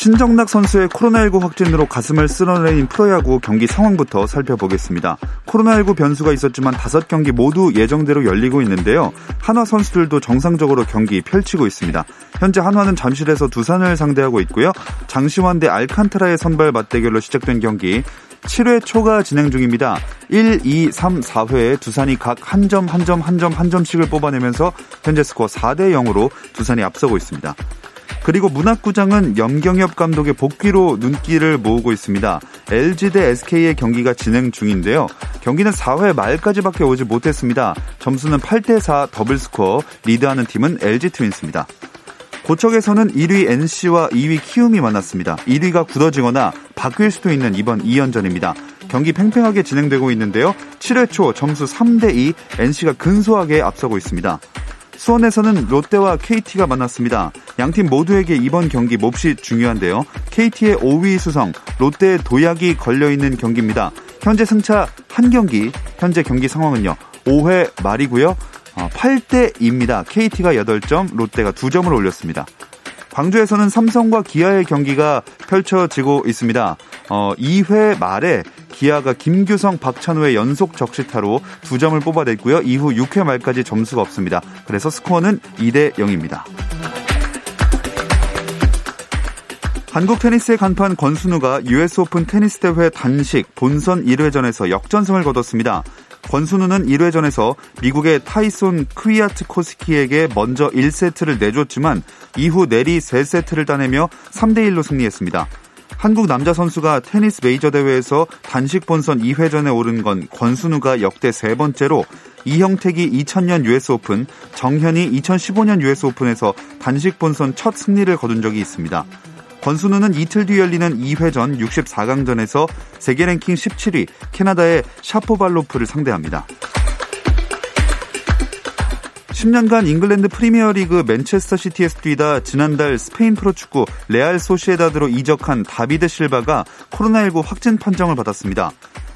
신정락 선수의 코로나19 확진으로 가슴을 쓸어내린 프로야구 경기 상황부터 살펴보겠습니다. 코로나19 변수가 있었지만 다섯 경기 모두 예정대로 열리고 있는데요. 한화 선수들도 정상적으로 경기 펼치고 있습니다. 현재 한화는 잠실에서 두산을 상대하고 있고요. 장시환 대 알칸타라의 선발 맞대결로 시작된 경기 7회 초가 진행 중입니다. 1, 2, 3, 4회에 두산이 각 한 점, 한 점, 한 점, 한 점씩을 뽑아내면서 현재 스코어 4대 0으로 두산이 앞서고 있습니다. 그리고 문학구장은 염경엽 감독의 복귀로 눈길을 모으고 있습니다. LG 대 SK의 경기가 진행 중인데요. 경기는 4회 말까지밖에 오지 못했습니다. 점수는 8대4 더블스코어, 리드하는 팀은 LG 트윈스입니다. 고척에서는 1위 NC와 2위 키움이 만났습니다. 1위가 굳어지거나 바뀔 수도 있는 이번 2연전입니다. 경기 팽팽하게 진행되고 있는데요. 7회 초 점수 3대2 NC가 근소하게 앞서고 있습니다. 수원에서는 롯데와 KT가 만났습니다. 양팀 모두에게 이번 경기 몹시 중요한데요. KT의 5위 수성, 롯데의 도약이 걸려있는 경기입니다. 현재 승차 한 경기, 현재 경기 상황은요. 5회 말이고요. 8대2입니다. KT가 8점, 롯데가 2점을 올렸습니다. 광주에서는 삼성과 기아의 경기가 펼쳐지고 있습니다. 어, 2회 말에 기아가 김규성, 박찬호의 연속 적시타로 2점을 뽑아냈고요. 이후 6회 말까지 점수가 없습니다. 그래서 스코어는 2대 0입니다. 한국 테니스의 간판 권순우가 US 오픈 테니스 대회 단식 본선 1회전에서 역전승을 거뒀습니다. 권순우는 1회전에서 미국의 타이손 크위아트코스키에게 먼저 1세트를 내줬지만 이후 내리 3세트를 따내며 3대 1로 승리했습니다. 한국 남자 선수가 테니스 메이저 대회에서 단식 본선 2회전에 오른 건 권순우가 역대 세 번째로 이형택이 2000년 US 오픈, 정현이 2015년 US 오픈에서 단식 본선 첫 승리를 거둔 적이 있습니다. 권순우는 이틀 뒤 열리는 2회전 64강전에서 세계 랭킹 17위 캐나다의 샤포발로프를 상대합니다. 10년간 잉글랜드 프리미어리그 맨체스터 시티에서 뛰다 지난달 스페인 프로축구 레알 소시에다드로 이적한 다비드 실바가 코로나19 확진 판정을 받았습니다.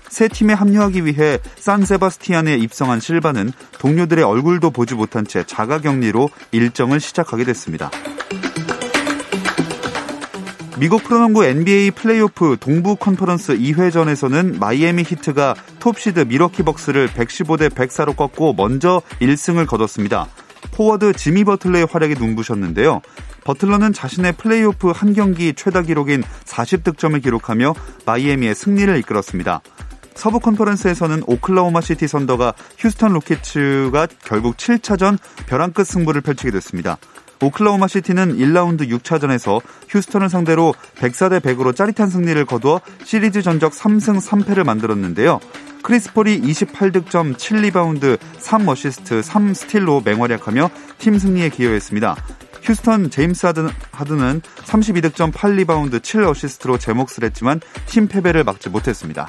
새 팀에 합류하기 위해 산세바스티안에 입성한 실바는 동료들의 얼굴도 보지 못한 채 자가격리로 일정을 시작하게 됐습니다. 미국 프로농구 NBA 플레이오프 동부 컨퍼런스 2회전에서는 마이애미 히트가 톱시드 밀워키 벅스를 115대 104로 꺾고 먼저 1승을 거뒀습니다. 포워드 지미 버틀러의 활약이 눈부셨는데요. 버틀러는 자신의 플레이오프 한 경기 최다 기록인 40득점을 기록하며 마이애미의 승리를 이끌었습니다. 서부 컨퍼런스에서는 오클라호마 시티 선더가 휴스턴 로켓츠가 결국 7차전 벼랑 끝 승부를 펼치게 됐습니다. 오클라호마 시티는 1라운드 6차전에서 휴스턴을 상대로 104대 100으로 짜릿한 승리를 거두어 시리즈 전적 3승 3패를 만들었는데요. 크리스 폴이 28득점, 7리바운드, 3어시스트, 3스틸로 맹활약하며 팀 승리에 기여했습니다. 휴스턴 제임스 하든은 32득점, 8리바운드, 7어시스트로 제 몫을 했지만 팀 패배를 막지 못했습니다.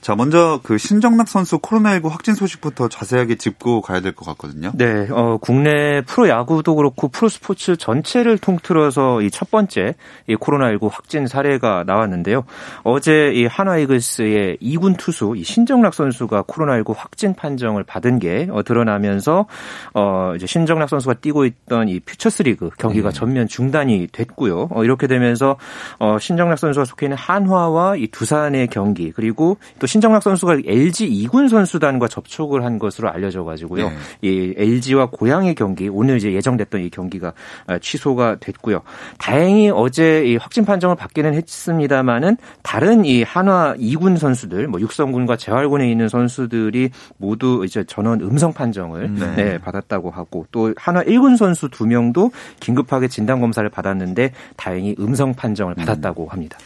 자, 먼저 그 신정락 선수 코로나19 확진 소식부터 자세하게 짚고 가야 될 것 같거든요. 네, 어, 국내 프로 야구도 그렇고 프로 스포츠 전체를 통틀어서 이 첫 번째 이 코로나19 확진 사례가 나왔는데요. 어제 이 한화이글스의 2군 투수 이 신정락 선수가 코로나19 확진 판정을 받은 게 어, 드러나면서 어, 이제 신정락 선수가 뛰고 있던 이 퓨처스리그 경기가 네. 전면 중단이 됐고요. 어, 이렇게 되면서 어, 신정락 선수가 속해 있는 한화와 이 두산의 경기 그리고 또 신정락 선수가 LG 2군 선수단과 접촉을 한 것으로 알려져 가지고요. 네. 이 LG와 고향의 경기 오늘 이제 예정됐던 이 경기가 아, 취소가 됐고요. 다행히 어제 이 확진 판정을 받기는 했습니다만은 다른 이 한화 2군 선수들 뭐 육성군과 재활군에 있는 선수들이 모두 이제 전원 음성 판정을 네. 네, 받았다고 하고 또 한화 1군 선수 두 명도 긴급하게 진단 검사를 받았는데 다행히 음성 판정을 받았다고 합니다.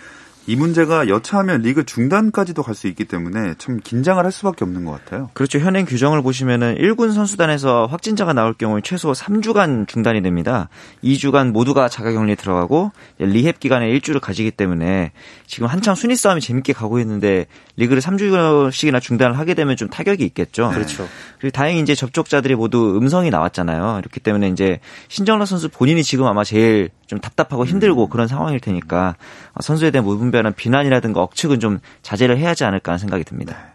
이 문제가 여차하면 리그 중단까지도 갈 수 있기 때문에 참 긴장을 할 수밖에 없는 것 같아요. 그렇죠. 현행 규정을 보시면은 1군 선수단에서 확진자가 나올 경우 최소 3주간 중단이 됩니다. 2주간 모두가 자가격리에 들어가고 리헵 기간에 1주를 가지기 때문에 지금 한창 순위 싸움이 재밌게 가고 있는데 리그를 3주씩이나 중단을 하게 되면 좀 타격이 있겠죠. 네. 그렇죠. 그리고 다행히 이제 접촉자들이 모두 음성이 나왔잖아요. 이렇기 때문에 이제 신정라 선수 본인이 지금 아마 제일 좀 답답하고 힘들고 음. 그런 상황일 테니까 선수에 대한 무분별한 비난이라든가 억측은 좀 자제를 해야 하지 않을까 하는 생각이 듭니다. 네.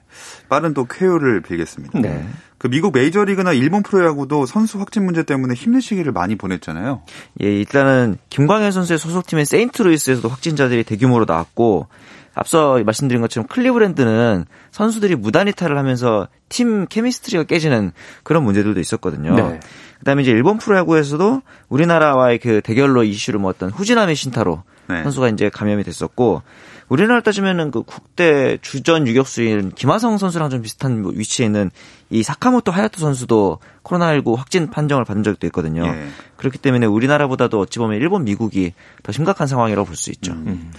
빠른 또 쾌유를 빌겠습니다. 네. 그 미국 메이저리그나 일본 프로야구도 선수 확진 문제 때문에 힘든 시기를 많이 보냈잖아요. 예, 일단은 김광현 선수의 소속팀인 세인트루이스에서도 확진자들이 대규모로 나왔고 앞서 말씀드린 것처럼 클리브랜드는 선수들이 무단 이탈을 하면서 팀 케미스트리가 깨지는 그런 문제들도 있었거든요. 네. 그다음에 이제 일본 프로야구에서도 우리나라와의 그 대결로 이슈를 모았던 후지나미 신타로 네. 선수가 이제 감염이 됐었고 우리나라 따지면은 그 국대 주전 유격수인 김하성 선수랑 좀 비슷한 뭐 위치에 있는 이 사카모토 하야토 선수도 코로나19 확진 판정을 받은 적도 있거든요. 예. 그렇기 때문에 우리나라보다도 어찌 보면 일본, 미국이 더 심각한 상황이라고 볼 수 있죠. 음.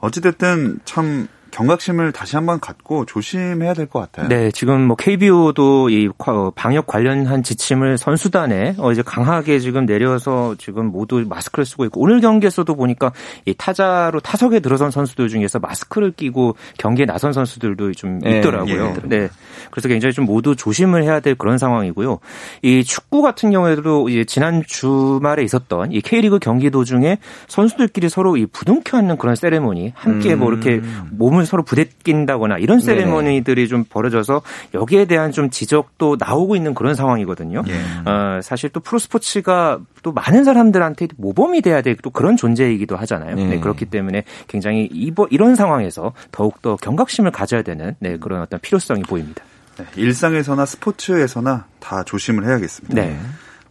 어찌됐든 참 경각심을 다시 한번 갖고 조심해야 될 것 같아요. 네, 지금 뭐 KBO도 이 방역 관련한 지침을 선수단에 어 이제 강하게 지금 내려서 지금 모두 마스크를 쓰고 있고 오늘 경기에서도 보니까 이 타자로 타석에 들어선 선수들 중에서 마스크를 끼고 경기에 나선 선수들도 좀 네, 있더라고요. 예, 네. 그래서 굉장히 좀 모두 조심을 해야 될 그런 상황이고요. 이 축구 같은 경우에도 이제 지난 주말에 있었던 이 K리그 경기 도중에 선수들끼리 서로 이 부둥켜 안는 그런 세레모니 함께 음. 뭐 이렇게 몸을 몸을 서로 부대낀다거나 이런 세레머니들이 네. 좀 벌어져서 여기에 대한 좀 지적도 나오고 있는 그런 상황이거든요. 예. 어, 사실 또 프로스포츠가 또 많은 사람들한테 모범이 돼야 될 또 그런 존재이기도 하잖아요. 네. 네, 그렇기 때문에 굉장히 이런 상황에서 더욱더 경각심을 가져야 되는 네, 그런 어떤 필요성이 보입니다. 네, 일상에서나 스포츠에서나 다 조심을 해야겠습니다. 네.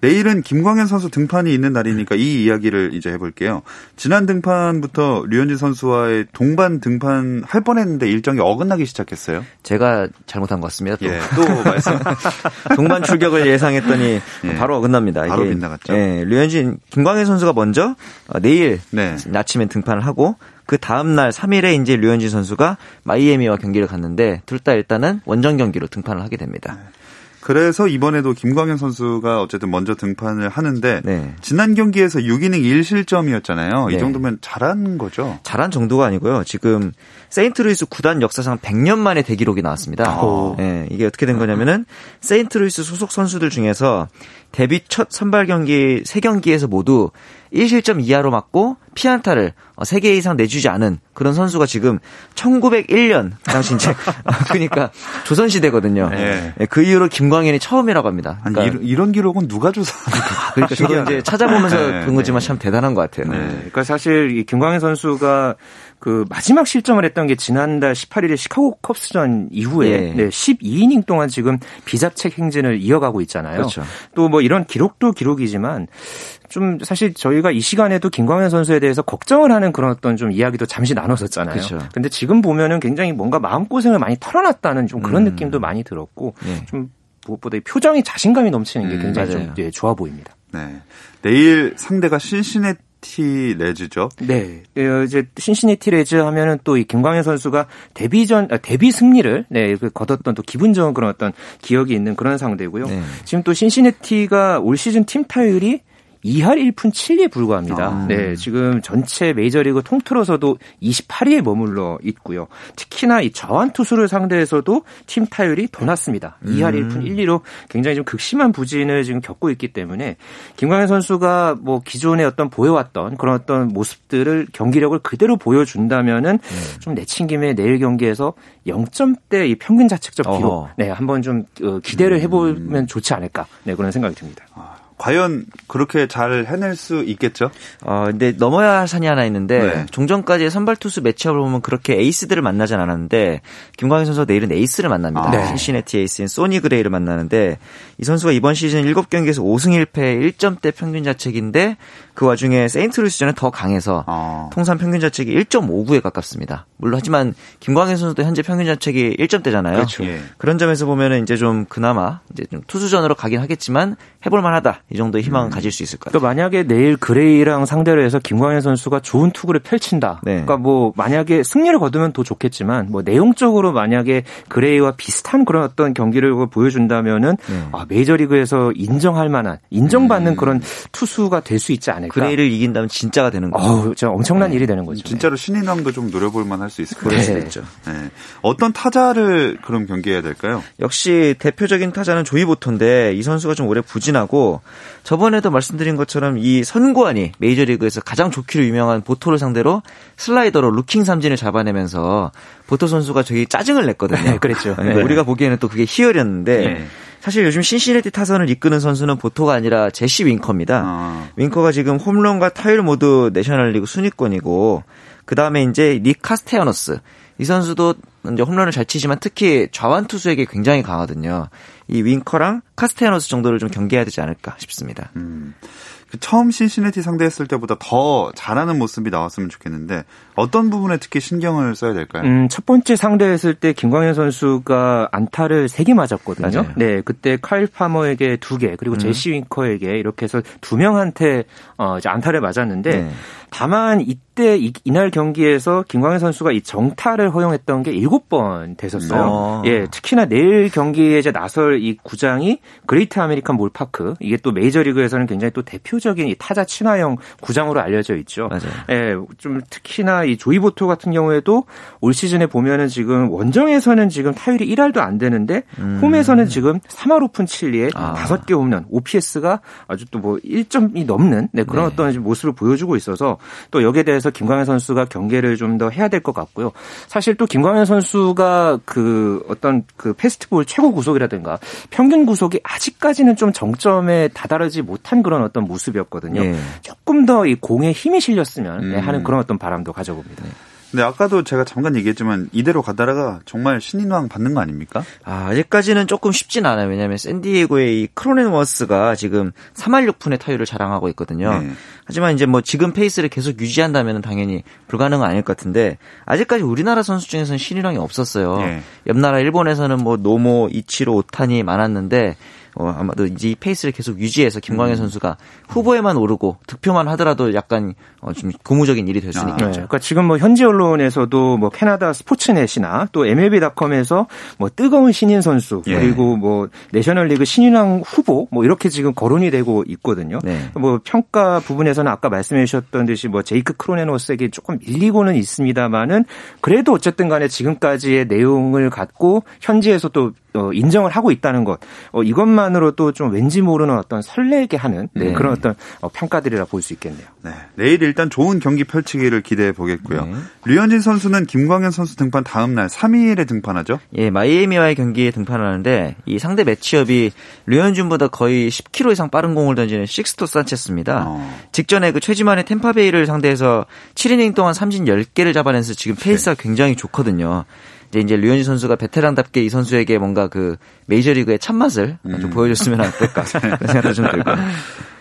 내일은 김광현 선수 등판이 있는 날이니까 이 이야기를 이제 해볼게요. 지난 등판부터 류현진 선수와의 동반 등판 할 뻔했는데 일정이 어긋나기 시작했어요. 제가 잘못한 것 같습니다. 또, 예, 또 말씀. 동반 출격을 예상했더니 예, 바로 어긋납니다. 바로 이게, 빗나갔죠. 예, 류현진, 김광현 선수가 먼저 어, 내일 네. 아침에 등판을 하고 그 다음 날 3일에 이제 류현진 선수가 마이애미와 경기를 갖는데 둘 다 일단은 원정 경기로 등판을 하게 됩니다. 네. 그래서 이번에도 김광현 선수가 어쨌든 먼저 등판을 하는데 네. 지난 경기에서 6이닝 1실점이었잖아요. 네. 이 정도면 잘한 거죠? 잘한 정도가 아니고요. 지금 세인트루이스 구단 역사상 100년 만에 대기록이 나왔습니다. 아. 네, 이게 어떻게 된 거냐면은 세인트루이스 소속 선수들 중에서 데뷔 첫 선발 경기 3경기에서 모두 1실점 이하로 맞고 피안타를 3개 이상 내주지 않은 그런 선수가 지금 1901년 그 당시 이제 그러니까 조선 시대거든요. 네. 네. 그 이후로 김광현이 처음이라고 합니다. 그러니까 아니, 이런, 기록은 누가 조사합니까? 그러니까 저도 이제 찾아보면서 네. 본 거지만 참 대단한 것 같아요. 네. 그러니까 사실 김광현 선수가 그 마지막 실점을 했던 게 지난달 18일에 시카고 컵스전 이후에 예. 네, 12이닝 동안 지금 비자책 행진을 이어가고 있잖아요. 그렇죠. 또뭐 이런 기록도 기록이지만 좀 사실 저희가 이 시간에도 김광현 선수에 대해서 걱정을 하는 그런 어떤 좀 이야기도 잠시 나눴었잖아요. 그렇죠. 근데 지금 보면은 굉장히 뭔가 마음고생을 많이 털어놨다는 좀 그런 음. 느낌도 많이 들었고 예. 좀 무엇보다 표정이 자신감이 넘치는 게 음, 굉장히 음, 좀 예, 좋아 보입니다. 네. 내일 상대가 신신의 신 시내티 레즈죠. 네. 어, 이제 신시내티 레즈 하면은 또 이 김광현 선수가 데뷔전 아, 데뷔 승리를 네, 그 거뒀던 또 기분 좋은 그런 어떤 기억이 있는 그런 상대고요. 네. 지금 또 신시내티가 올 시즌 팀 타율이 2할 1푼 7리에 불과합니다. 아. 네, 지금 전체 메이저리그 통틀어서도 28위에 머물러 있고요. 특히나 이 저한 투수를 상대해서도 팀 타율이 더 낮습니다. 2할 1푼 1리로 굉장히 좀 극심한 부진을 지금 겪고 있기 때문에 김광현 선수가 뭐 기존에 어떤 보여왔던 그런 어떤 모습들을 경기력을 그대로 보여준다면은 좀 내친 김에 내일 경기에서 0점대 이 평균 자책점 기록. 네, 한번 좀 어, 기대를 해보면 좋지 않을까 네, 그런 생각이 듭니다. 과연 그렇게 잘 해낼 수 있겠죠? 어, 근데 넘어야 할 산이 하나 있는데 네. 종전까지 선발 투수 매치업을 보면 그렇게 에이스들을 만나진 않았는데 김광현 선수가 내일은 에이스를 만납니다. 아. 네. 신시내티 에이스인 소니 그레이를 만나는데 이 선수가 이번 시즌 7경기에서 5승 1패 1점대 평균 자책인데 그 와중에 세인트루이스전은 더 강해서 아. 통산 평균 자책이 1.59에 가깝습니다. 물론 하지만 김광현 선수도 현재 평균 자책이 1점대잖아요. 그렇죠. 예. 그런 점에서 보면은 이제 좀 그나마 이제 좀 투수전으로 가긴 하겠지만 해볼 만하다. 이 정도의 희망은 가질 수 있을 것 같아요. 그러니까 만약에 내일 그레이랑 상대로 해서 김광현 선수가 좋은 투구를 펼친다. 네. 그러니까 뭐 만약에 승리를 거두면 더 좋겠지만 뭐 내용적으로 만약에 그레이와 비슷한 그런 어떤 경기를 보여준다면은 네. 아, 메이저리그에서 인정할 만한 인정받는 그런 투수가 될 수 있지 않을까. 그레이를 이긴다면 진짜가 되는 거죠. 어우, 진짜 엄청난 일이 되는 거죠. 진짜로 신인왕도 좀 노려볼 만할 수 있을 것 같아요. 있죠. 네. 어떤 타자를 그럼 경기해야 될까요? 역시 대표적인 타자는 조이 보토인데 이 선수가 좀 올해 부진하고 저번에도 말씀드린 것처럼 이 선구안이 메이저리그에서 가장 좋기로 유명한 보토를 상대로 슬라이더로 루킹 삼진을 잡아내면서 보토 선수가 되게 짜증을 냈거든요. 네, 그랬죠. 네, 네. 우리가 보기에는 또 그게 희열이었는데 네. 사실 요즘 신시내티 타선을 이끄는 선수는 보토가 아니라 제시 윙커입니다. 아. 윙커가 지금 홈런과 타율 모두 내셔널리그 순위권이고 그 다음에 이제 닉 카스테어너스 이 선수도 이제 홈런을 잘 치지만 특히 좌완 투수에게 굉장히 강하거든요. 이 윙커랑 카스테어너스 정도를 좀 경계해야 되지 않을까 싶습니다. 음. 그 처음 신시내티 상대했을 때보다 더 잘하는 모습이 나왔으면 좋겠는데 어떤 부분에 특히 신경을 써야 될까요? 음, 첫 번째 상대했을 때 김광현 선수가 안타를 3개 맞았거든요. 맞아요. 음. 네, 그때 카일 파머에게 2개, 그리고 제시 윙커에게 이렇게 해서 두 명한테 어, 이제 안타를 맞았는데 네. 다만 이때 이, 이날 경기에서 김광현 선수가 이 정타를 허용했던 게 7번 됐었어요. 어. 예, 특히나 내일 경기에 이제 나설 이 구장이 그레이트 아메리칸 볼파크 이게 또 메이저리그에서는 굉장히 또 대표적인 이 타자 친화형 구장으로 알려져 있죠. 맞아요. 예, 좀 특히나 이 조이 보토 같은 경우에도 올 시즌에 보면은 지금 원정에서는 지금 타율이 1할도 안 되는데 홈에서는 지금 3할 오픈 7리에 음. 아. 5개 홈런, OPS가 아주 또 뭐 1점이 넘는 네, 그런 네. 어떤 모습을 보여주고 있어서 또 여기에 대해서 김광현 선수가 경계를 좀 더 해야 될 것 같고요. 사실 또 김광현 선수가 그 어떤 그 페스티벌 최고 구속이라든가 평균 구속이 아직까지는 좀 정점에 다다르지 못한 그런 어떤 모습이었거든요. 예. 조금 더 이 공에 힘이 실렸으면 네, 음. 하는 그런 어떤 바람도 가져 봅니다. 근데 아까도 제가 잠깐 얘기했지만 이대로 가다가 정말 신인왕 받는 거 아닙니까? 아, 아직까지는 조금 쉽진 않아요. 왜냐하면 샌디에고의 이 크로넨 워스가 지금 3할 6푼의 타율을 자랑하고 있거든요. 네. 하지만 이제 뭐 지금 페이스를 계속 유지한다면 당연히 불가능은 아닐 것 같은데 아직까지 우리나라 선수 중에서는 신인왕이 없었어요. 네. 옆 나라 일본에서는 뭐 노모, 이치로, 오타니 많았는데 어, 아마도 이제 이 페이스를 계속 유지해서 김광현 음. 선수가 후보에만 오르고 득표만 하더라도 약간 어, 좀 고무적인 일이 될 수는 아. 네, 있겠죠. 그러니까 지금 뭐 현지 언론에서도 뭐 캐나다 스포츠넷이나 또 MLB.com에서 뭐 뜨거운 신인 선수 예. 그리고 뭐 내셔널리그 신인왕 후보 뭐 이렇게 지금 거론이 되고 있거든요. 네. 뭐 평가 부분에서 는 아까 말씀해 주셨던 듯이 뭐 제이크 크로네노스에게 조금 밀리고는 있습니다만은 그래도 어쨌든 간에 지금까지의 내용을 갖고 현지에서 또 어, 인정을 하고 있다는 것 어, 이것만으로도 좀 왠지 모르는 어떤 설레게 하는 네, 네. 그런 어떤 어, 평가들이라 볼 수 있겠네요. 네. 내일 일단 좋은 경기 펼치기를 기대해 보겠고요. 네. 류현진 선수는 김광현 선수 등판 다음 날 3일에 등판하죠. 예, 마이애미와의 경기에 등판하는데 이 상대 매치업이 류현진보다 거의 10km 이상 빠른 공을 던지는 식스토 산체스입니다. 어. 직전에 그 최지만의 템파베이를 상대해서 7이닝 동안 삼진 10개를 잡아내서 지금 페이스가 굉장히 좋거든요. 이제 이제 류현진 선수가 베테랑답게 이 선수에게 뭔가 그 메이저리그의 참맛을 좀 보여줬으면 어떨까. 그런 생각도 좀 들고.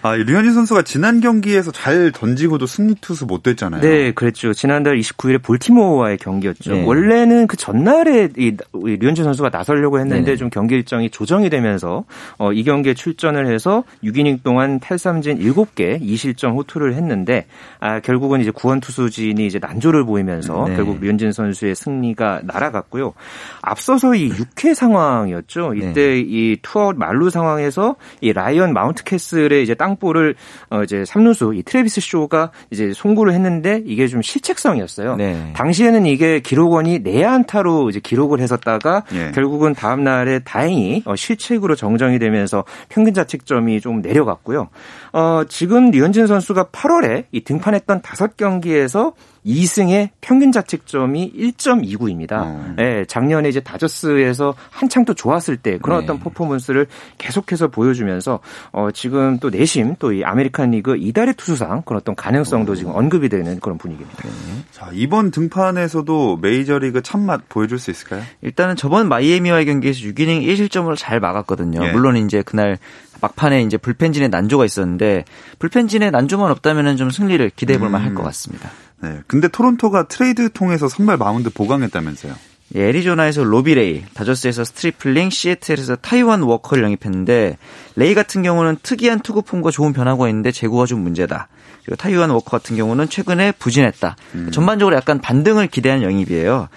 아, 이 류현진 선수가 지난 경기에서 잘 던지고도 승리 투수 못 됐잖아요. 네, 그랬죠. 지난달 29일에 볼티모어와의 경기였죠. 네. 원래는 그 전날에 이, 이 류현진 선수가 나서려고 했는데 네네. 좀 경기 일정이 조정이 되면서 어, 이 경기에 출전을 해서 6이닝 동안 탈삼진 7개 2실점 호투를 했는데 아, 결국은 이제 구원 투수진이 이제 난조를 보이면서 네. 결국 류현진 선수의 승리가 날아갔고요. 앞서서 이 6회 상황이었죠. 이때 네. 이 투아웃 만루 상황에서 이 라이언 마운트캐슬의 이제 땅 땅볼을 어 이제 삼루수 이 트레비스 쇼가 이제 송구를 했는데 이게 좀 실책성이었어요. 네. 당시에는 이게 기록원이 내야 안타로 이제 기록을 했었다가 예. 결국은 다음 날에 다행히 어 실책으로 정정이 되면서 평균 자책점이 좀 내려갔고요. 어 지금 류현진 선수가 8월에 이 등판했던 다섯 경기에서 2승의 평균 자책점이 1.29입니다. 어. 네, 작년에 이제 다저스에서 한창 또 좋았을 때 그런 네. 어떤 퍼포먼스를 계속해서 보여주면서 어, 지금 또 내심 또 이 아메리칸 리그 이달의 투수상 그런 어떤 가능성도 어. 지금 언급이 되는 그런 분위기입니다. 네. 자, 이번 등판에서도 메이저리그 참맛 보여줄 수 있을까요? 일단은 저번 마이애미와의 경기에서 6이닝 1실점을 잘 막았거든요. 예. 물론 이제 그날 막판에 이제 불펜진의 난조가 있었는데 불펜진의 난조만 없다면 좀 승리를 기대해 볼 만할 음. 것 같습니다. 네. 근데 토론토가 트레이드 통해서 선발 마운드 보강했다면서요? 예, 애리조나에서 로비 레이, 다저스에서 스트리플링, 시애틀에서 타이완 워커를 영입했는데 레이 같은 경우는 특이한 투구폼과 좋은 변화구가 있는데 제구가 좀 문제다. 그리고 타이완 워커 같은 경우는 최근에 부진했다. 음. 전반적으로 약간 반등을 기대한 영입이에요.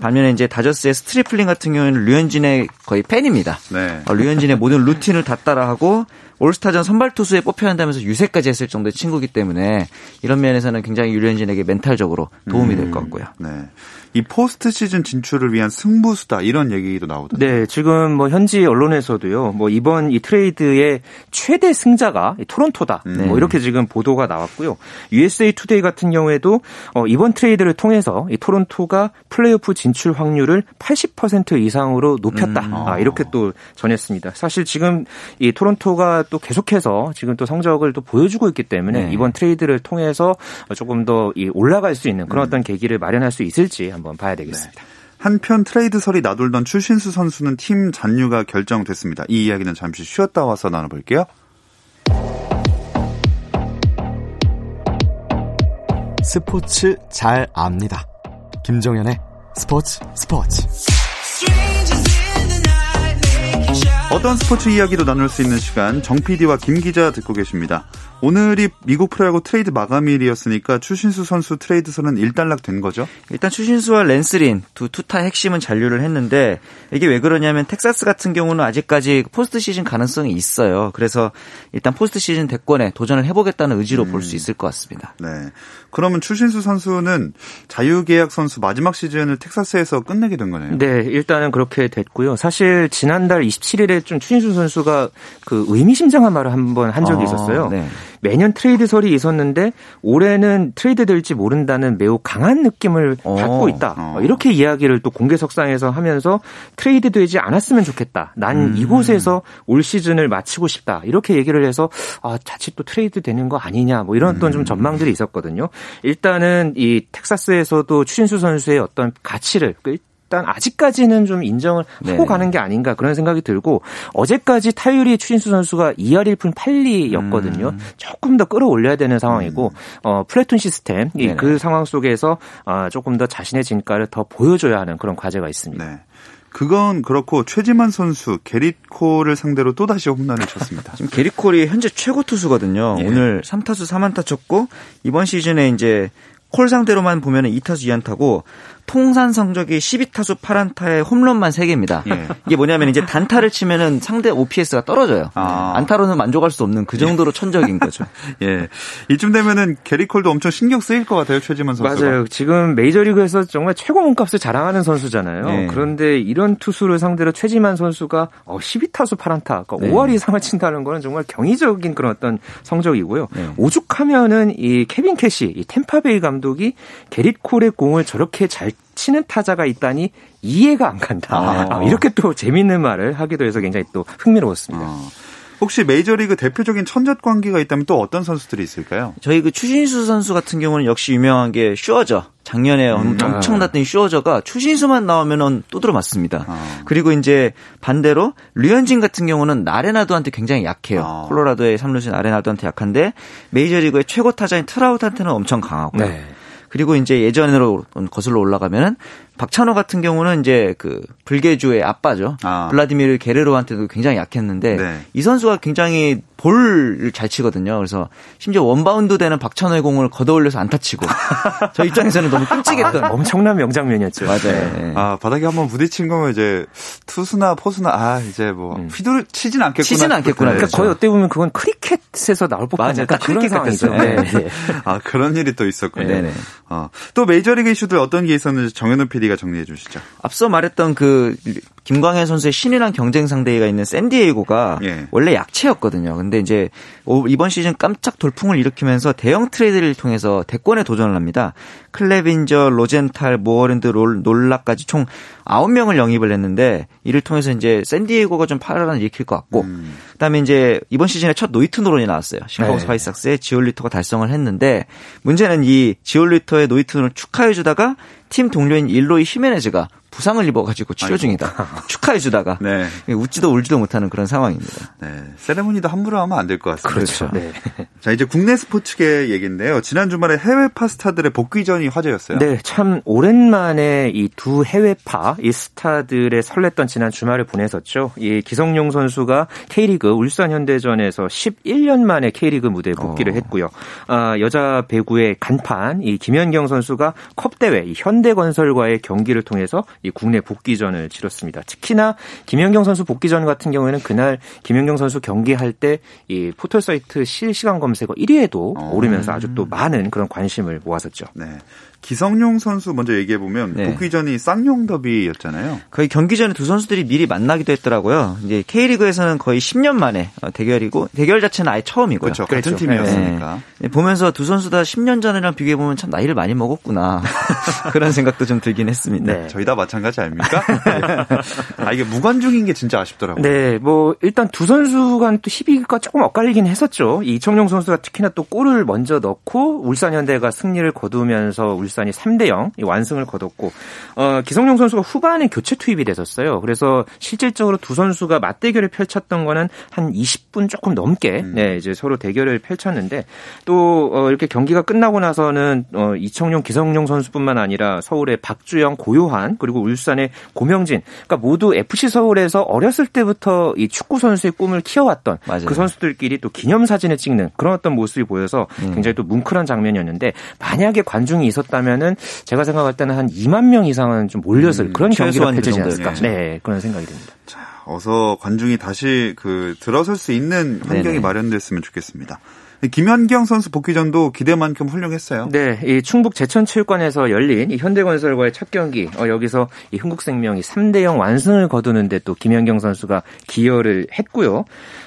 반면에 이제 다저스의 스트리플링 같은 경우에는 류현진의 거의 팬입니다. 네. 어, 류현진의 모든 루틴을 다 따라하고 올스타전 선발 투수에 뽑혀야 한다면서 유세까지 했을 정도의 친구기 때문에 이런 면에서는 굉장히 류현진에게 멘탈적으로 도움이 될 것 같고요. 네. 이 포스트 시즌 진출을 위한 승부수다 이런 얘기도 나오던데. 네, 지금 뭐 현지 언론에서도요. 뭐 이번 이 트레이드의 최대 승자가 토론토다. 음. 뭐 이렇게 지금 보도가 나왔고요. USA 투데이 같은 경우에도 어 이번 트레이드를 통해서 이 토론토가 플레이오프 진출 확률을 80% 이상으로 높였다. 음. 아, 이렇게 또 전했습니다. 사실 지금 이 토론토가 또 계속해서 지금 또 성적을 또 보여주고 있기 때문에 네. 이번 트레이드를 통해서 조금 더 올라갈 수 있는 그런 음. 어떤 계기를 마련할 수 있을지 한번 봐야 되겠습니다. 네. 한편 트레이드설이 나돌던 추신수 선수는 팀 잔류가 결정됐습니다. 이 이야기는 잠시 쉬었다 와서 나눠볼게요. 스포츠 잘 압니다. 김정현의 스포츠 스포츠. 어떤 스포츠 이야기도 나눌 수 있는 시간 정 PD와 김 기자 듣고 계십니다. 오늘이 미국 프로야구 트레이드 마감일이었으니까 추신수 선수 트레이드설은 일단락 된 거죠? 일단 추신수와 랜스 린 두 투타 핵심은 잔류를 했는데 이게 왜 그러냐면 텍사스 같은 경우는 아직까지 포스트 시즌 가능성이 있어요. 그래서 일단 포스트 시즌 대권에 도전을 해보겠다는 의지로 음. 볼수 있을 것 같습니다. 네. 그러면 추신수 선수는 자유계약 선수 마지막 시즌을 텍사스에서 끝내게 된 거네요. 네, 일단은 그렇게 됐고요. 사실 지난달 27일에 좀 추신수 선수가 그 의미심장한 말을 한 번 한 적이 아, 있었어요. 네. 매년 트레이드설이 있었는데 올해는 트레이드 될지 모른다는 매우 강한 느낌을 어. 받고 있다. 어. 이렇게 이야기를 또 공개석상에서 하면서 트레이드 되지 않았으면 좋겠다. 난 음. 이곳에서 올 시즌을 마치고 싶다. 이렇게 얘기를 해서 아, 자칫 또 트레이드 되는 거 아니냐. 뭐 이런 어떤 좀 음. 전망들이 있었거든요. 일단은 이 텍사스에서도 추신수 선수의 어떤 가치를 일단 아직까지는 좀 인정을 네. 하고 가는 게 아닌가 그런 생각이 들고 어제까지 타율이 추신수 선수가 2할 1푼 8리였거든요. 음. 조금 더 끌어올려야 되는 상황이고 음. 어 플래툰 시스템 그 상황 속에서 어, 조금 더 자신의 진가를 더 보여줘야 하는 그런 과제가 있습니다. 네. 그건 그렇고 최지만 선수 게리콜을 상대로 또 다시 홈런을 쳤습니다. 지금 게리콜이 현재 최고 투수거든요. 예. 오늘 3타수 4안타 쳤고 이번 시즌에 이제 콜 상대로만 보면은 2타수 2안타고 통산 성적이 12타수 8안타에 홈런만 3개입니다. 예. 이게 뭐냐면 이제 단타를 치면은 상대 OPS가 떨어져요. 아. 안타로는 만족할 수 없는 그 정도로 천적인 거죠. 예. 이쯤 되면은 게릿 콜도 엄청 신경 쓰일 것 같아요, 최지만 선수가. 맞아요. 지금 메이저리그에서 정말 최고 몸값을 자랑하는 선수잖아요. 예. 그런데 이런 투수를 상대로 최지만 선수가 12타수 어, 8안타, 그러니까 네. 5할 이상을 친다는 거는 정말 경이적인 그런 어떤 성적이고요. 네. 오죽하면은 이 케빈 캐시, 이 템파베이 감독이 게릿 콜의 공을 저렇게 잘 치는 타자가 있다니 이해가 안 간다. 아. 아, 이렇게 또 재밌는 말을 하기도 해서 굉장히 또 흥미로웠습니다. 아. 혹시 메이저리그 대표적인 천적 관계가 있다면 또 어떤 선수들이 있을까요? 저희 그 추신수 선수 같은 경우는 역시 유명한 게 슈어저. 작년에 음. 엄청났던 슈어저가 추신수만 나오면은 또 들어맞습니다. 아. 그리고 이제 반대로 류현진 같은 경우는 나레나도한테 굉장히 약해요. 아. 콜로라도의 삼루진 나레나도한테 약한데 메이저리그의 최고 타자인 트라우트한테는 엄청 강하고요. 네. 그리고 이제 예전으로 거슬러 올라가면은 박찬호 같은 경우는 이제 그 블게주의 아빠죠. 아. 블라디미르 게레로한테도 굉장히 약했는데 네. 이 선수가 굉장히 볼을 잘 치거든요. 그래서 심지어 원바운드 되는 박찬호의 공을 걷어올려서 안타 치고 저 입장에서는 너무 끔찍했던 아, 엄청난 명장면이었죠. 맞아요. 네. 네. 아, 바닥에 한번 부딪힌 거면 이제 투수나 포수나 아, 이제 뭐 휘두르 치진 않겠구나. 치진 않겠구나. 네. 그러니까 거의 어떻게 보면 그건 크리켓에서 나올 법한 맞아요. 약간 딱 그런 상황이죠. 네. 네. 아, 그런 일이 또 있었군요. 네네. 어, 또 메이저리그 이슈들 어떤 게 있었는지 정현우 PD 가 정리해 주시죠. 앞서 말했던 그 김광현 선수의 신인왕 경쟁 상대가 있는 샌디에이고가 예. 원래 약체였거든요. 근데 이제 오- 이번 시즌 깜짝 돌풍을 일으키면서 대형 트레이드를 통해서 대권에 도전을 합니다. 클레빈저, 로젠탈, 모어랜드, 롤, 놀라까지 총 9명을 영입을 했는데 이를 통해서 이제 샌디에이고가 좀 파란을 일으킬 것 같고 그다음에 이제 이번 시즌에 첫 노히트 노런이 나왔어요. 시카고 네. 화이트삭스의 지올리토가 달성을 했는데 문제는 이 지올리토의 노히트 노런을 축하해 주다가 팀 동료인 일로이 히메네즈가 부상을 입어가지고 치료 중이다. 축하해 주다가 네. 웃지도 울지도 못하는 그런 상황입니다. 네. 세레모니도 함부로 하면 안 될 것 같습니다. 그렇죠. 네. 자, 이제 국내 스포츠계 얘기인데요. 지난 주말에 해외 파 스타들의 복귀전이 화제였어요. 네, 참 오랜만에 이 두 해외파 이 스타들의 설렜던 지난 주말을 보내셨죠. 이 기성용 선수가 K리그 울산 현대전에서 11년 만에 K리그 무대에 복귀를 했고요. 아, 여자 배구의 간판 이 김연경 선수가 컵 대회 이 현대건설과의 경기를 통해서 이 국내 복귀전을 치렀습니다. 특히나 김연경 선수 복귀전 같은 경우에는 그날 김연경 선수 경기할 때 이 포털 사이트 실시간 검색어 1위에도 어. 오르면서 아주 또 많은 그런 관심을 모았었죠. 네. 기성용 선수 먼저 얘기해 보면 네. 복귀 전이 쌍용 더비였잖아요. 거의 경기 전에 두 선수들이 미리 만나기도 했더라고요. 이제 K리그에서는 거의 10년 만에 어, 대결이고 대결 자체는 아예 처음이고요. 그렇죠. 같은 그렇죠. 팀이었으니까. 네, 보면서 두 선수 다 10년 전이랑 비교해 보면 참 나이를 많이 먹었구나 그런 생각도 좀 들긴 했습니다. 네. 저희 다 마찬가지 아닙니까? 아, 이게 무관중인 게 진짜 아쉽더라고요. 네, 뭐 일단 두 선수 간또 희비가 조금 엇갈리긴 했었죠. 이 이청용 선수가 특히나 또 골을 먼저 넣고 울산 현대가 승리를 거두면서 울 산이 3대 0 완승을 거뒀고 어, 기성용 선수가 후반에 교체 투입이 됐었어요. 그래서 실질적으로 두 선수가 맞대결을 펼쳤던 거는 한 20분 조금 넘게 네, 이제 서로 대결을 펼쳤는데 또 어, 이렇게 경기가 끝나고 나서는 어, 이청용 기성용 선수뿐만 아니라 서울의 박주영 고요한 그리고 울산의 고명진 그러니까 모두 FC 서울에서 어렸을 때부터 이 축구 선수의 꿈을 키워왔던 맞아요. 그 선수들끼리 또 기념 사진을 찍는 그런 어떤 모습이 보여서 굉장히 또 뭉클한 장면이었는데 만약에 관중이 있었다 면은 제가 생각할 때는 한 2만 명 이상은 좀 몰렸을 그런 경기가 펼쳐지지 정도였죠. 않았을까 네 그런 생각이 듭니다. 어서 관중이 다시 그 들어설 수 있는 환경이 네네. 마련됐으면 좋겠습니다. 김연경 선수 복귀전도 기대만큼 훌륭했어요. 네, 이 충북 제천체육관에서 열린 이 현대건설과의 첫 경기, 어, 여기서 이 흥국생명이 3대 0 완승을 거두는데 또 김연경 선수가 기여를 했고요.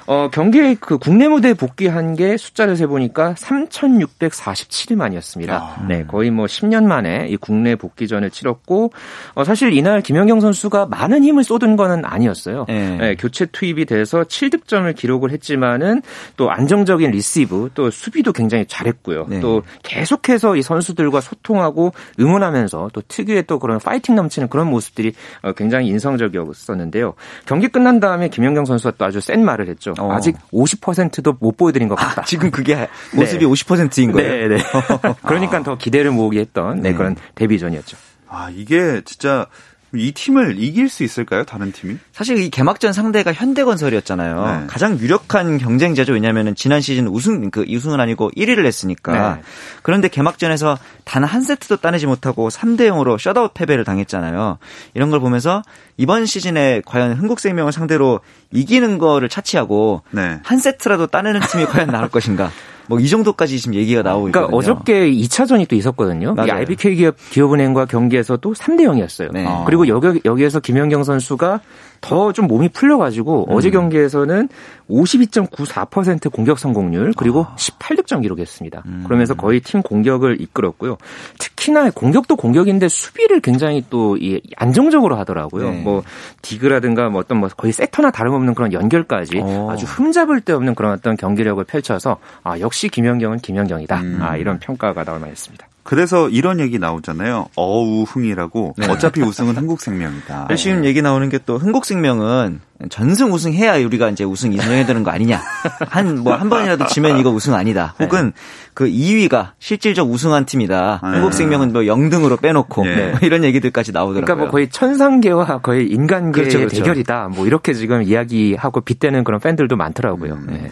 어, 경기에 그 국내 무대에 복귀한 게 숫자를 세보니까 3,647일 만이었습니다. 네, 거의 뭐 10년 만에 이 국내 복귀전을 치렀고, 어, 사실 이날 김연경 선수가 많은 힘을 쏟은 거는 아니었어요. 네. 네, 교체 투입이 돼서 7득점을 기록을 했지만은 또 안정적인 리시브 또 수비도 굉장히 잘했고요. 네. 또 계속해서 이 선수들과 소통하고 응원하면서 또 특유의 또 그런 파이팅 넘치는 그런 모습들이 어, 굉장히 인상적이었었는데요. 경기 끝난 다음에 김연경 선수가 또 아주 센 말을 했죠. 어. 아직 50%도 못 보여드린 것 같다. 지금 그게 모습이 네. 50%인 거예요. 네, 네. 그러니까 더 기대를 모으게 했던 네, 네. 그런 데뷔전이었죠. 아, 이게 진짜 이 팀을 이길 수 있을까요? 다른 팀이? 사실 이 개막전 상대가 현대건설이었잖아요. 네. 가장 유력한 경쟁자죠. 왜냐하면 지난 시즌 우승 그 우승은 아니고 1위를 했으니까. 네. 그런데 개막전에서 단 한 세트도 따내지 못하고 3대 0으로 셧아웃 패배를 당했잖아요. 이런 걸 보면서 이번 시즌에 과연 흥국생명을 상대로 이기는 거를 차치하고 네. 한 세트라도 따내는 팀이 과연 나올 것인가. 뭐 이 정도까지 지금 얘기가 나오고 그러니까 있거든요. 어저께 2차전이 또 있었거든요. 이 맞아요. IBK 기업, 기업은행과 경기에서도 3대 0이었어요. 네. 그리고 여기, 여기에서 김연경 선수가 더 좀 몸이 풀려가지고 음. 어제 경기에서는 52.94% 공격 성공률 그리고 18득점 기록했습니다. 음. 그러면서 거의 팀 공격을 이끌었고요. 특히나 공격도 공격인데 수비를 굉장히 또이 안정적으로 하더라고요. 네. 뭐 디그라든가 뭐 어떤 뭐 거의 세터나 다름없는 그런 연결까지 어. 아주 흠잡을 데 없는 그런 어떤 경기력을 펼쳐서 아 역시 김연경은 김연경이다. 음. 아 이런 평가가 나올 만했습니다. 그래서 이런 얘기 나오잖아요. 어우흥이라고. 네. 어차피 우승은 한국생명이다. 지금 얘기 나오는 게 또 흥국생명은 전승 우승해야 우리가 이제 우승 인정해야 되는 거 아니냐. 한, 뭐, 한 번이라도 지면 이거 우승 아니다. 혹은 그 2위가 실질적 우승한 팀이다. 네. 흥국생명은 뭐 0등으로 빼놓고 네. 뭐 이런 얘기들까지 나오더라고요. 그러니까 뭐 거의 천상계와 거의 인간계의 그렇죠, 그렇죠. 대결이다. 뭐 이렇게 지금 이야기하고 빗대는 그런 팬들도 많더라고요. 음.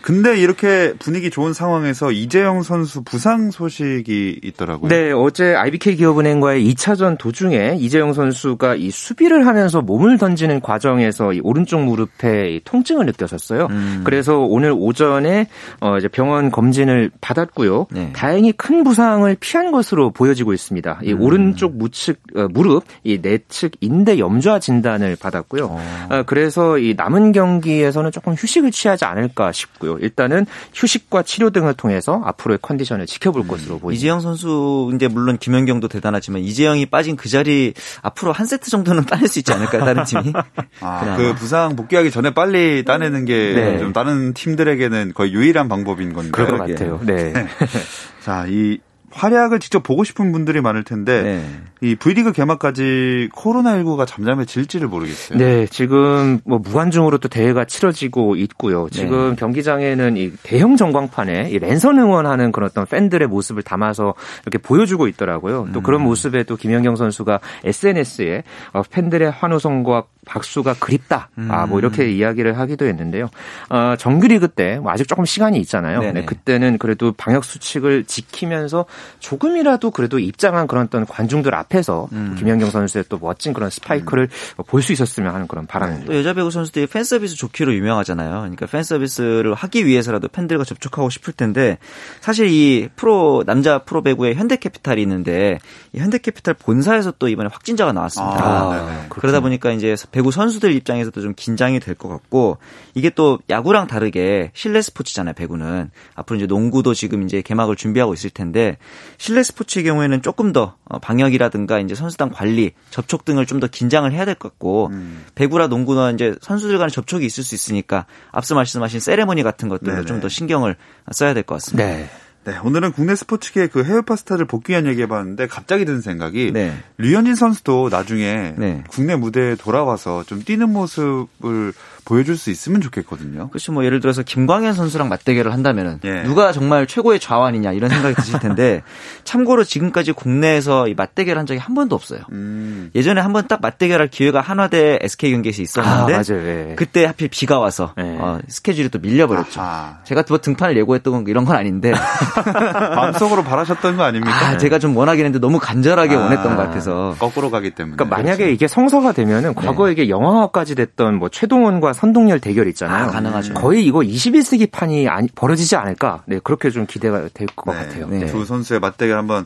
네. 근데 이렇게 분위기 좋은 상황에서 이재영 선수 부상 소식이 있더라고요. 네, 어제 IBK 기업은행과의 2차전 도중에 이재영 선수가 이 수비를 하면서 몸을 던지는 과정에서 이 오른쪽 무릎에 이 통증을 느꼈었어요. 음. 그래서 오늘 오전에 어 이제 병원 검진을 받았고요. 네. 다행히 큰 부상을 피한 것으로 보여지고 있습니다. 이 오른쪽 무측 어, 무릎 이 내측 인대 염좌 진단을 받았고요. 어, 그래서 이 남은 경기에서는 조금 휴식을 취하지 않을까 싶고요. 일단은 휴식과 치료 등을 통해서 앞으로의 컨디션을 지켜볼 것으로 보입니다. 이재영 선수 이제 물론 김연경도 대단하지만 이재영이 빠진 그 자리 앞으로 한 세트 정도는 따낼 수 있지 않을까요? 다른 팀이? 아. 그 부상 복귀하기 전에 빨리 따내는 게 네. 좀 다른 팀들에게는 거의 유일한 방법인 건데. 그럴 것. 같아요. 네. 자, 이 활약을 직접 보고 싶은 분들이 많을 텐데 네. 이 V리그 개막까지 코로나19가 잠잠해질지를 모르겠어요. 네, 지금 뭐 무관중으로 또 대회가 치러지고 있고요. 지금 경기장에는 이 대형 전광판에 이 랜선 응원하는 그런 어떤 팬들의 모습을 담아서 이렇게 보여주고 있더라고요. 또 그런 모습에 또 김연경 선수가 SNS에 어, 팬들의 환호성과 박수가 그립다. 아, 뭐 이렇게 이야기를 하기도 했는데요. 어, 정규리그 때 뭐 아직 조금 시간이 있잖아요. 네네. 네, 그때는 그래도 방역 수칙을 지키면서 조금이라도 그래도 입장한 그런 어떤 관중들 앞에서 김연경 선수의 또 멋진 그런 스파이크를 볼수 있었으면 하는 그런 바람입니다. 또 여자 배구 선수들이 팬 서비스 좋기로 유명하잖아요. 그러니까 팬 서비스를 하기 위해서라도 팬들과 접촉하고 싶을 텐데 사실 이 프로 남자 프로 배구에 현대캐피탈이 있는데 이 현대캐피탈 본사에서 또 이번에 확진자가 나왔습니다. 아, 네네. 그러다 보니까 이제 배구 선수들 입장에서도 좀 긴장이 될 것 같고 이게 또 야구랑 다르게 실내 스포츠잖아요. 배구는 앞으로 이제 농구도 지금 이제 개막을 준비하고 있을 텐데 실내 스포츠의 경우에는 조금 더 어, 방역이라든가 이제 선수단 관리, 접촉 등을 좀 더 긴장을 해야 될 것 같고 음. 배구라 농구는 이제 선수들 간의 접촉이 있을 수 있으니까 앞서 말씀하신 세레머니 같은 것들도. 좀 더 신경을 써야 될 것 같습니다. 네. 네, 오늘은 국내 스포츠계 그 해외 파 스타를 복귀한 얘기해봤는데 갑자기 든 생각이 네. 류현진 선수도 나중에 네. 국내 무대에 돌아와서 좀 뛰는 모습을 보여줄 수 있으면 좋겠거든요. 그렇죠. 뭐 예를 들어서 김광현 선수랑 맞대결을 한다면은 예. 누가 정말 최고의 좌완이냐 이런 생각이 드실 텐데 참고로 지금까지 국내에서 이 맞대결 한 적이 한 번도 없어요. 음, 예전에 한 번 딱 맞대결할 기회가 한화대 SK 경기에서 아, 있었는데 맞아요. 예. 그때 하필 비가 와서 네. 어, 스케줄이 또 밀려버렸죠. 아하. 제가 뭐 등판을 예고했던 건 이런 건 아닌데 마음속으로 바라셨던 거 아닙니까? 아, 제가 좀 원하긴 했는데 너무 간절하게 아, 원했던 것 같아서 거꾸로 가기 때문에. 그러니까 만약에 이게 성사가 되면은 과거에 이게 영화화까지 됐던 뭐 최동원과 선동열 대결 있잖아요. 아, 가능하죠. 거의 이거 21세기 판이 아니- 벌어지지 않을까. 네, 그렇게 좀 기대가 될것 같아요. 네. 두 선수의 맞대결 한번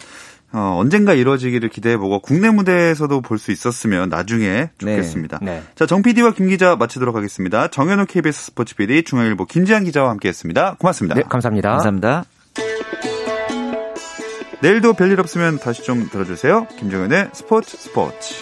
어, 언젠가 이루어지기를 기대해보고 국내 무대에서도 볼 수 있었으면 나중에 좋겠습니다. 네. 자, 정 PD와 김 기자 마치도록 하겠습니다. 정현우 KBS 스포츠 PD, 중앙일보 김지한 기자와 함께했습니다. 고맙습니다. 네, 감사합니다. 감사합니다. 내일도 별일 없으면 다시 좀 들어주세요. 김정현의 스포츠 스포츠.